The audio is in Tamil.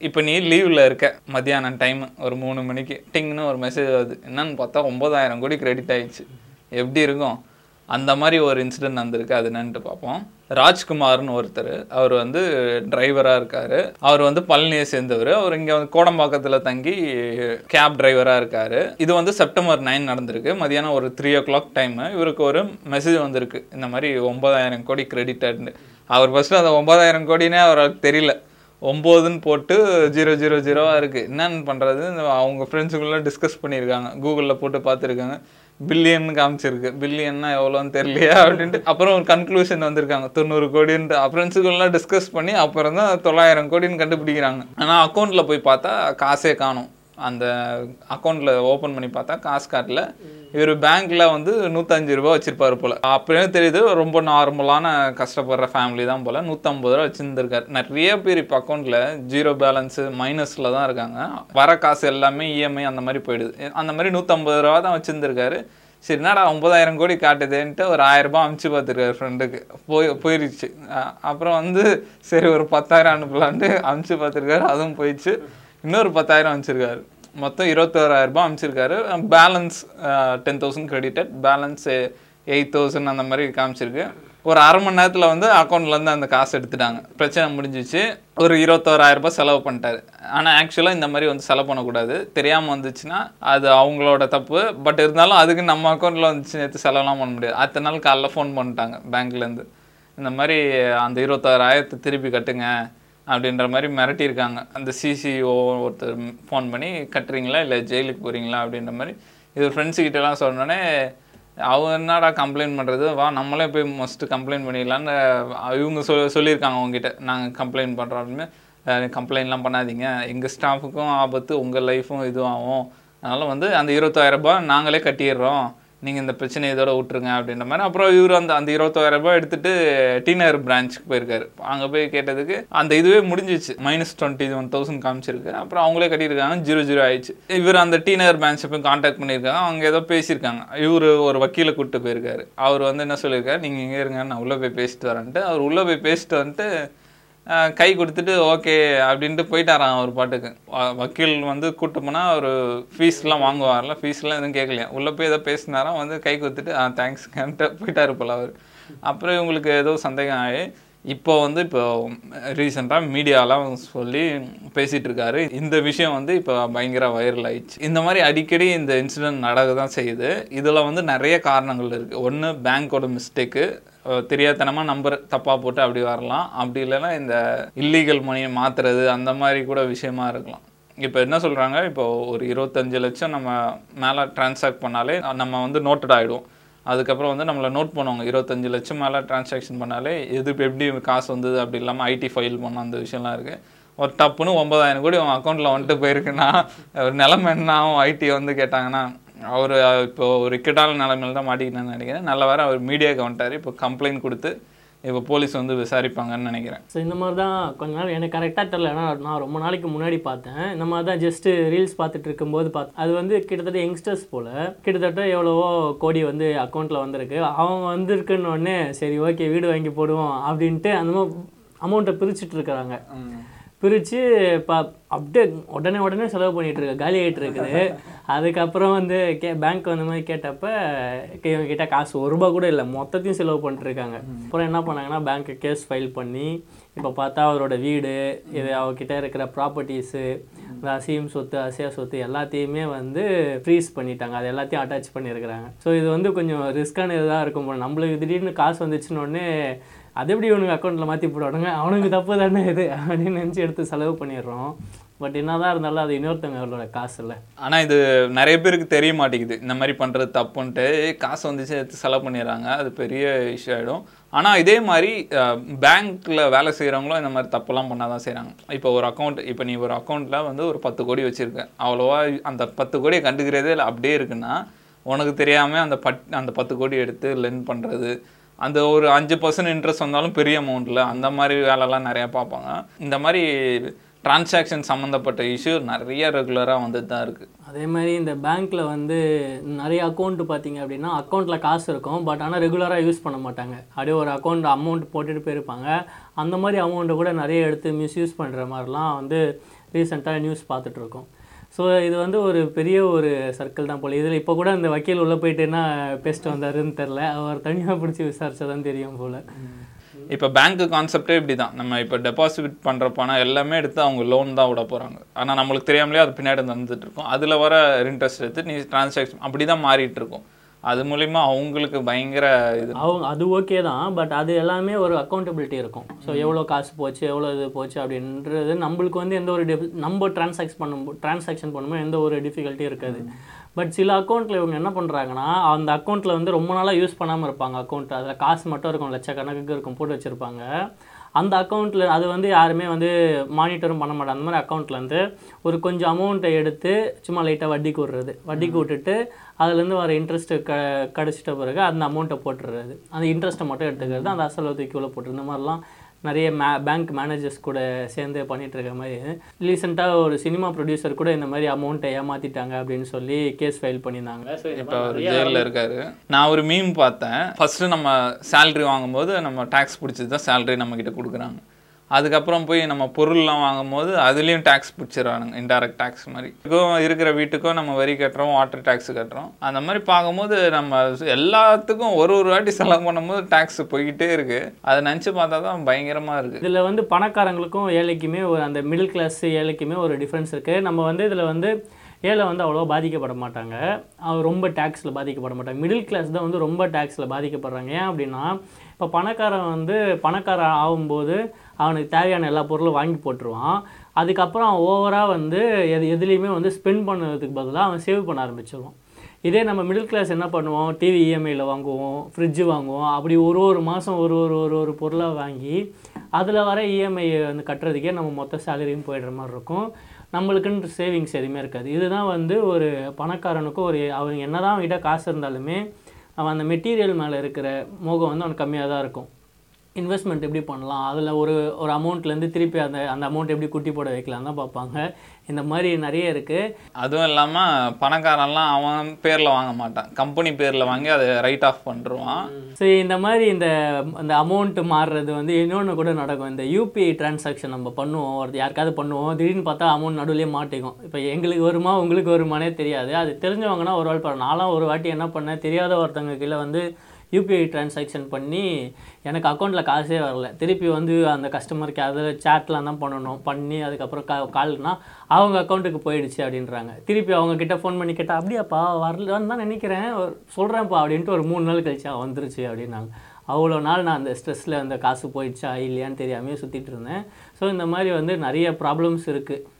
இப்போ நீ லீவில் இருக்க. மத்தியானம் டைம் ஒரு மூணு மணிக்கு. டிங்னு ஒரு மெசேஜ் வருது. என்னன்னு பார்த்தா ஒம்பதாயிரம் கோடி கிரெடிட் ஆயிடுச்சு. எப்படி இருக்கும்? அந்த மாதிரி ஒரு இன்சிடென்ட் வந்திருக்கு அது என்னன்ட்டு பார்ப்போம். ராஜ்குமார்னு ஒருத்தர் அவர் வந்து டிரைவராக இருக்கார். அவர் வந்து பழனியை சேர்ந்தவர். அவர் இங்கே வந்து கோடம்பாக்கத்தில் தங்கி கேப் டிரைவராக இருக்கார். இது வந்து செப்டம்பர் நைன் நடந்திருக்கு. மதியானம் ஒரு த்ரீ ஓ கிளாக் டைமு இவருக்கு ஒரு மெசேஜ் வந்திருக்கு. இந்த மாதிரி ஒன்பதாயிரம் கோடி கிரெடிட்டட்னு அவர் ஃபஸ்ட்டு அந்த ஒன்பதாயிரம் கோடினே அவருக்கு தெரியல. ஒம்போதுன்னு போட்டு ஜீரோ ஜீரோ ஜீரோவாக இருக்குது என்னென்னு பண்ணுறது அவங்க ஃப்ரெண்ட்ஸுக்குள்ளே டிஸ்கஸ் பண்ணியிருக்காங்க. கூகுளில் போட்டு பார்த்துருக்காங்க. பில்லியன் காமிச்சிருக்கு. பில்லியன்னா எவ்வளோன்னு தெரியலையா அப்படின்ட்டு. அப்புறம் ஒரு கன்க்ளூஷன் வந்திருக்காங்க. தொண்ணூறு கோடின்ட்டு ஃப்ரெண்ட்ஸுக்குள்ளெலாம் டிஸ்கஸ் பண்ணி அப்புறம் தான் தொள்ளாயிரம் கோடின்னு கண்டுபிடிக்கிறாங்க. ஆனால் அக்கௌண்ட்டில் போய் பார்த்தா காசே காணும். அந்த அக்கௌண்ட்டில் ஓப்பன் பண்ணி பார்த்தா காசு காட்டில். இவர் பேங்க்கில் வந்து நூற்றஞ்சு ரூபா வச்சிருப்பாரு போல். அப்படின்னு தெரியுது ரொம்ப நார்மலான கஷ்டப்படுற ஃபேமிலி தான் போல். நூற்றம்பது ரூபா வச்சுருந்துருக்காரு. நிறைய பேர் இப்போ அக்கௌண்ட்டில் ஜீரோ பேலன்ஸு மைனஸில் தான் இருக்காங்க. வர காசு எல்லாமே இஎம்ஐ அந்த மாதிரி போயிடுது. அந்த மாதிரி நூற்றம்பது ரூபா தான் வச்சுருந்துருக்காரு. சரி என்னடா ஒன்பதாயிரம் கோடி காட்டுதுன்ட்டு ஒரு ஆயிரம் ரூபாய் அமுச்சு பார்த்துருக்காரு ஃப்ரெண்டுக்கு போய் போயிருச்சு. அப்புறம் வந்து சரி ஒரு பத்தாயிரம் அனுப்பலான்ட்டு அமுச்சு பார்த்துருக்காரு. அதுவும் போயிடுச்சு. இன்னொரு பத்தாயிரம் அமைச்சிருக்காரு மொத்தம் இருபத்தோராயிரம் ரூபாய் அமைச்சிருக்காரு balance ten thousand credited balance eight thousand அந்த மாதிரி காமிச்சிருக்கு. ஒரு அரை மணி நேரத்தில் வந்து அக்கௌண்ட்லேருந்து அந்த காசு எடுத்துட்டாங்க. பிரச்சனை முடிஞ்சிச்சு. ஒரு இருபத்தோராயிரம் ரூபாய் செலவு பண்ணிட்டாரு. ஆனால் ஆக்சுவலாக இந்த மாதிரி வந்து செலவு பண்ணக்கூடாது. தெரியாமல் வந்துச்சுன்னா அது அவங்களோட தப்பு. பட் இருந்தாலும் அதுக்கு நம்ம அக்கௌண்ட்டில் வந்துச்சு நேற்று செலவுலாம் பண்ண முடியாது. அடுத்த நாள் காலைல ஃபோன் பண்ணிட்டாங்க பேங்க்லேருந்து இந்த மாதிரி அந்த இருபத்தோராயிரத்தை திருப்பி கட்டுங்க. அப்படின்ற மாதிரி மிரட்டியிருக்காங்க. அந்த சிசிஓ ஒருத்தர் ஃபோன் பண்ணி கட்டுறீங்களா? இல்லை ஜெயிலுக்கு போகிறீங்களா அப்படின்ற மாதிரி. இது ஃப்ரெண்ட்ஸுக்கிட்டலாம் கிட்டலாம் அவங்க என்னடா கம்ப்ளைண்ட் பண்ணுறது வா நம்மளே போய் மோஸ்ட்டு கம்ப்ளைண்ட் பண்ணிடலான்னு இவங்க சொல் சொல்லியிருக்காங்க அவங்ககிட்ட நாங்கள் கம்ப்ளைண்ட் பண்ணுறோம் அப்படின்னு. கம்ப்ளைண்ட்லாம் பண்ணாதீங்க. எங்கள் ஸ்டாஃபுக்கும் ஆபத்து உங்கள் லைஃபும் இதுவாகும். அதனால் வந்து அந்த இருபத்தாயிரம் ரூபாய் நாங்களே கட்டிடுறோம். நீங்கள் இந்த பிரச்சனை இதோட விட்டுருங்க அப்படின்ற மாதிரி. அப்புறம் இவர் அந்த அந்த இருபத்தாயிரம் ரூபாய் எடுத்துட்டு டீனர் பிரான்ச்சுக்கு போயிருக்காரு. அங்கே போய் கேட்டதுக்கு அந்த இதுவே முடிஞ்சிச்சு. மைனஸ் டுவெண்ட்டி ஒன் தௌசண்ட் காமிச்சிருக்கு. அப்புறம் அவங்களே கட்டியிருக்காங்க. ஜீரோ ஜீரோ ஆயிடுச்சு. இவர் அந்த டீனர் பிரான்ச்சை போய் காண்டாக்ட் பண்ணியிருக்காங்க. அவங்க ஏதோ பேசியிருக்காங்க. இவர் ஒரு வக்கீலை கூப்பிட்டு போயிருக்காரு. அவர் வந்து என்ன சொல்லியிருக்காரு? நீங்கள் இங்கே இருங்க நான் உள்ளே போய் பேசிட்டு வரேன்ட்டு. அவர் உள்ளே போய் பேசிட்டு வந்துட்டு கை கொடுத்துட்டு ஓகே அப்படின்ட்டு போயிட்டாராம் அவர் பாட்டுக்கு. வ- வக்கீல் வந்து கூட்டு போனால் அவர் ஃபீஸ்லாம் வாங்குவார்ல ஃபீஸ்லாம் எதுவும் கேட்கலையா? உள்ளே போய் ஏதோ பேசினாராம் வந்து கை கொடுத்துட்டு ஆ தேங்க்ஸ்ன்ட்டு போயிட்டாரு போல அவர். அப்புறம் இவங்களுக்கு ஏதோ சந்தேகம் ஆகி இப்போ வந்து இப்போ ரீசெண்டாக மீடியாலாம் சொல்லி பேசிகிட்டு இருக்காரு இந்த விஷயம் வந்து இப்போ பயங்கர வைரல் ஆயிடுச்சு இந்த மாதிரி அடிக்கடி இந்த இன்சிடென்ட் நடக்க தான் செய்யுது. இதில் வந்து நிறைய காரணங்கள் இருக்குது ஒன்று பேங்க்கோட மிஸ்டேக்கு தெரியாதனமாக நம்பர் தப்பாக போட்டு அப்படி வரலாம். அப்படி இல்லைன்னா இந்த இல்லீகல் மணியை மாற்றுறது அந்த மாதிரி கூட விஷயமா இருக்கலாம். இப்போ என்ன சொல்கிறாங்க இப்போ ஒரு இருபத்தஞ்சு லட்சம் நம்ம மேலே டிரான்சாக்ட் பண்ணாலே நம்ம வந்து நோட்டட் ஆகிடும் அதுக்கப்புறம் வந்து நம்மளை நோட் பண்ணுவாங்க. இருபத்தஞ்சு லட்சம் மேலே டிரான்சாக்ஷன் பண்ணாலே எது இப்போ எப்படி காசு வந்தது அப்படி இல்லாமல் ஐடி ஃபைல் பண்ண அந்த விஷயம்லாம் இருக்குது ஒரு டப்புன்னு ஒன்பதாயிரம் கோடி உன் அக்கௌண்ட்டில் வந்துட்டு போயிருக்குன்னா ஒரு நிலமை என்ன? ஆகும் ஐடி வந்து கேட்டாங்கன்னா அவர் இப்போ ஒரு இக்கட்டான நிலைமையில தான் மாட்டிக்கிட்டேன்னு நினைக்கிறேன். நல்ல வேறு அவர் மீடியாவுக்கு வந்துட்டார். இப்போ கம்ப்ளைண்ட் கொடுத்து இப்போ போலீஸ் வந்து விசாரிப்பாங்கன்னு நினைக்கிறேன். ஸோ இந்த மாதிரி தான் கொஞ்ச நாள் எனக்கு கரெக்டாக தெரில ஏன்னா நான் ரொம்ப நாளைக்கு முன்னாடி பார்த்தேன். இந்த மாதிரி தான் ஜஸ்ட்டு ரீல்ஸ் பார்த்துட்டு இருக்கும்போது பார்த்து அது வந்து கிட்டத்தட்ட யங்ஸ்டர்ஸ் போல். கிட்டத்தட்ட எவ்வளவோ கோடி வந்து அக்கௌண்ட்டில் வந்திருக்கு. அவங்க வந்திருக்குன்னு உடனே சரி ஓகே வீடு வாங்கி போடுவோம் அப்படின்ட்டு அந்த மாதிரி அமௌண்ட்டை பிரிச்சுட்டு இருக்கிறாங்க. பிரித்து இப்போ அப்படியே உடனே உடனே செலவு பண்ணிட்டு இருக்கு காலி ஆகிட்டு இருக்குது. அதுக்கப்புறம் வந்து கே பேங்க் அந்த மாதிரி கேட்டப்ப கே- இவங்க கிட்ட காசு ஒரு ரூபா கூட இல்லை மொத்தத்தையும் செலவு பண்ணிட்டு இருக்காங்க. அப்புறம் என்ன பண்ணாங்கன்னா பேங்க்கு கேஸ் ஃபைல் பண்ணி இப்போ பார்த்தா அவரோட வீடு இது அவர்கிட்ட இருக்கிற ப்ராப்பர்ட்டிஸு அசீம் சொத்து அசையா சொத்து எல்லாத்தையுமே வந்து ஃப்ரீஸ் பண்ணிட்டாங்க. அது எல்லாத்தையும் அட்டாச் பண்ணியிருக்கிறாங்க. ஸோ இது வந்து கொஞ்சம் ரிஸ்க்கான இதாக இருக்கும் போல. நம்மளுக்கு திடீர்னு காசு வந்துச்சுன்னு உடனே அது எப்படி இவனுக்கு அக்கௌண்ட்டில் மாற்றி போடுவானுங்க? அவனுக்கு தப்பு தானே இது? அப்படின்னு நினச்சி எடுத்து செலவு பண்ணிடுறோம். பட் என்னதான் இருந்தாலும் அது இன்னொருத்தவங்களோட காசு இல்லை. ஆனால் இது நிறைய பேருக்கு தெரிய மாட்டேங்குது. இந்த மாதிரி பண்ணுறது தப்புன்ட்டு. காசு வந்துச்சு எடுத்து செலவு பண்ணிடுறாங்க. அது பெரிய இஷ்யூ ஆகிடும் ஆனால் இதே மாதிரி பேங்க்கில் வேலை செய்கிறவங்களும் இந்த மாதிரி தப்பெல்லாம் பண்ணால் தான் செய்கிறாங்க இப்போ ஒரு அக்கௌண்ட் இப்போ நீ ஒரு அக்கௌண்ட்டில் வந்து ஒரு பத்து கோடி வச்சுருக்க. அவ்வளோவா அந்த பத்து கோடியை கண்டுக்கிறதே இல்லை. அப்படியே இருக்குன்னா உனக்கு தெரியாமல் அந்த பட் அந்த பத்து கோடி எடுத்து லென் பண்ணுறது அந்த ஒரு அஞ்சு பர்சன்ட் இன்ட்ரெஸ்ட் வந்தாலும் பெரிய அமௌண்ட்டில் அந்த மாதிரி வேலைலாம் நிறையா பார்ப்பாங்க. இந்த மாதிரி டிரான்சாக்ஷன் சம்மந்தப்பட்ட இஷ்யூ நிறைய ரெகுலராக வந்துட்டு தான் இருக்குது அதே மாதிரி இந்த பேங்க்கில் வந்து நிறைய அக்கௌண்ட் பார்த்தீங்க அப்படின்னா அக்கௌண்ட்டில் காசு இருக்கும். பட் ஆனால் ரெகுலராக யூஸ் பண்ண மாட்டாங்க. அப்படியே ஒரு அக்கௌண்ட் அமௌண்ட் போட்டுட்டு போயிருப்பாங்க. அந்த மாதிரி அமௌண்ட்டை கூட நிறைய எடுத்து மிஸ்யூஸ் பண்ணுற மாதிரிலாம் வந்து ரீசெண்டாக நியூஸ் பார்த்துட்ருக்கோம் ஸோ இது வந்து ஒரு பெரிய ஒரு சர்க்கிள் தான் போல. இதில் இப்போ கூட அந்த வக்கீல் உள்ளே போயிட்டு என்ன பேசிட்டு வந்தாருன்னு தெரில அவர் தனியாக பிடிச்சி விசாரிச்சா தான் தெரியும் போல். இப்போ பேங்க்கு கான்செப்டே இப்படி தான் நம்ம இப்போ டெபாசிட் பண்ணுற பணம் எல்லாமே எடுத்து அவங்க லோன் தான் விட போகிறாங்க ஆனால் நம்மளுக்கு தெரியாமலே அது பின்னாடி வந்துட்டு இருக்கும். அதில் வர இன்ட்ரெஸ்ட் எடுத்து நீ டிரான்சாக்ஷன் அப்படி தான் மாறிட்டு இருக்கும். அது மூலிமா அவங்களுக்கு பயங்கர இது. அவங்க அது ஓகே தான் பட் அது எல்லாமே ஒரு அக்கௌண்டபிலிட்டி இருக்கும். ஸோ எவ்வளோ காசு போச்சு எவ்வளோ இது போச்சு அப்படின்றது நம்மளுக்கு வந்து எந்த ஒரு டிஃபி நம்ம டிரான்சாக்ஸ் பண்ணும்போது டிரான்சாக்ஷன் பண்ணும்போது எந்த ஒரு டிஃபிகல்ட்டியும் இருக்காது. பட் சில அக்கௌண்ட்டில் இவங்க என்ன பண்ணுறாங்கன்னா அந்த அக்கௌண்ட்டில் வந்து ரொம்ப நாளாக யூஸ் பண்ணாமல் இருப்பாங்க அக்கௌண்ட் அதில் காசு மட்டும் இருக்கும் லட்சக்கணக்குக்கு இருக்கும் போட்டு வச்சுருப்பாங்க. அந்த அக்கௌண்ட்டில் அது வந்து யாருமே வந்து மானிட்டரும் பண்ண மாட்டாங்க. அந்த மாதிரி அக்கௌண்ட்லேருந்து ஒரு கொஞ்சம் அமௌண்ட்டை எடுத்து சும்மா லைட்டாக வட்டிக்கு விடுறது. வட்டிக்கு விட்டுட்டு அதுலேருந்து வர இன்ட்ரெஸ்ட்டு க கிடச்சிட்ட பிறகு அந்த அமௌண்ட்டை போட்டுடுறது அந்த இன்ட்ரெஸ்ட்டை மட்டும் எடுத்துக்கிறது. அந்த அசல் தூக்கி உள்ள போட்டுரு இந்த மாதிரிலாம் நிறைய மே பேங்க் மேனேஜர்ஸ் கூட சேர்ந்து பண்ணிட்டு இருக்க மாதிரி ரீசெண்டாக ஒரு சினிமா ப்ரொடியூசர் கூட இந்த மாதிரி அமௌண்ட்டை ஏமாற்றிட்டாங்க அப்படின்னு சொல்லி கேஸ் ஃபைல் பண்ணியிருந்தாங்க. இப்போ அவர் ஜெயிலில் இருக்காரு. நான் ஒரு மீம் பார்த்தேன். ஃபர்ஸ்ட் நம்ம சேலரி வாங்கும்போது நம்ம டேக்ஸ் பிடிச்சது தான் சேலரி நம்ம கிட்ட கொடுக்குறாங்க. அதுக்கப்புறம் போய் நம்ம பொருள்லாம் வாங்கும்போது அதுலேயும் டேக்ஸ் பிடிச்சிடறானுங்க இன்டைரக்ட் டேக்ஸ் மாதிரி. இதுக்கும் இருக்கிற வீட்டுக்கும் நம்ம வரி கட்டுறோம் வாட்டர் டேக்ஸ் கட்டுறோம். அந்த மாதிரி பார்க்கும்போது நம்ம எல்லாத்துக்கும் ஒரு ஒரு வாட்டி செலவு பண்ணும்போது டேக்ஸ் போய்கிட்டே இருக்கு. அதை நினச்சி பார்த்தா தான் பயங்கரமாக இருக்கு. இதில் வந்து பணக்காரங்களுக்கும் ஏழைக்குமே ஒரு அந்த மிடில் கிளாஸ் ஏழைக்குமே ஒரு டிஃப்ரென்ஸ் இருக்குது நம்ம வந்து இதில் வந்து ஏழை வந்து அவ்வளோ பாதிக்கப்பட மாட்டாங்க. அவர் ரொம்ப டேக்ஸில் பாதிக்கப்பட மாட்டாங்க. மிடில் கிளாஸ் தான் வந்து ரொம்ப டேக்ஸில் பாதிக்கப்படுறாங்க. ஏன் அப்படின்னா இப்போ பணக்காரன் வந்து பணக்காரன் ஆகும்போது அவனுக்கு தேவையான எல்லா பொருளும் வாங்கி போட்டுருவான். அதுக்கப்புறம் அவன் ஓவராக வந்து எது எதுலேயுமே வந்து ஸ்பெண்ட் பண்ணுறதுக்கு பதிலாக அவன் சேவ் பண்ண ஆரம்பிச்சிருவான். இதே நம்ம மிடில் கிளாஸ் என்ன பண்ணுவோம்? டிவி இஎம்ஐயில் வாங்குவோம் ஃப்ரிட்ஜு வாங்குவோம். அப்படி ஒரு ஒரு மாதம் ஒரு ஒரு ஒரு ஒரு பொருளாக வாங்கி அதில் வர இஎம்ஐ வந்து கட்டுறதுக்கே நம்ம மொத்த சேலரியும் போயிடுற மாதிரி இருக்கும். நம்மளுக்குன்னு சேவிங்ஸ் எதுவுமே இருக்காது. இதுதான் வந்து ஒரு பணக்காரனுக்கும் ஒரு அவங்க என்னதான் அவங்ககிட்ட காசு இருந்தாலுமே அவன் அந்த மெட்டீரியல் மேலே இருக்கிற மோகம் வந்து அவனுக்கு கம்மியாக தான் இருக்கும். இன்வெஸ்ட்மெண்ட் எப்படி பண்ணலாம்? அதில் ஒரு ஒரு அமௌண்ட்லேருந்து திருப்பி அந்த அந்த அமௌண்ட் எப்படி குட்டி போட வைக்கலாம் தான் பார்ப்பாங்க. இந்த மாதிரி நிறைய இருக்குது அதுவும் இல்லாமல் பணக்காரன்லாம் அவன் பேரில் வாங்க மாட்டான். கம்பெனி பேரில் வாங்கி அதை ரைட் ஆஃப் பண்ணிருவான் சரி இந்த மாதிரி இந்த இந்த அமௌண்ட் மாறுறது வந்து இன்னொன்று கூட நடக்கும். இந்த யூபிஐ டிரான்சாக்ஷன் நம்ம பண்ணுவோம். ஒரு யாருக்காவது பண்ணுவோம். திடீர்னு பார்த்தா அமௌண்ட் நடுவுலேயே மாட்டிக்கும். இப்போ எங்களுக்கு வருமா? உங்களுக்கு வருமானே தெரியாது. அது தெரிஞ்சவங்கன்னா ஒரு வாட்டி பாரு நான்லாம் ஒரு வாட்டி என்ன பண்ணேன்? தெரியாத ஒருத்தவங்க கீழே வந்து யூபிஐ டிரான்சாக்ஷன் பண்ணி எனக்கு அக்கௌண்ட்டில் காசே வரல. திருப்பி வந்து அந்த கஸ்டமருக்கு அதில் சேட்லாம் தான் பண்ணணும். பண்ணி அதுக்கப்புறம் கா கால்னா அவங்க அக்கௌண்ட்டுக்கு போயிடுச்சு அப்படின்றாங்க. திருப்பி அவங்கக்கிட்ட ஃபோன் பண்ணி கேட்டால் அப்படியாப்பா வரலன்னு தான் நினைக்கிறேன். சொல்கிறேன்ப்பா அப்படின்ட்டு ஒரு மூணு நாள் கழிச்சா வந்துருச்சு அப்படின்னாங்க. அவ்வளோ நாள் நான் அந்த ஸ்ட்ரெஸ்ஸில் அந்த காசு போயிடுச்சா இல்லையான்னு தெரியாமே சுற்றிட்டு இருந்தேன். ஸோ இந்த மாதிரி வந்து நிறைய ப்ராப்ளம்ஸ் இருக்குது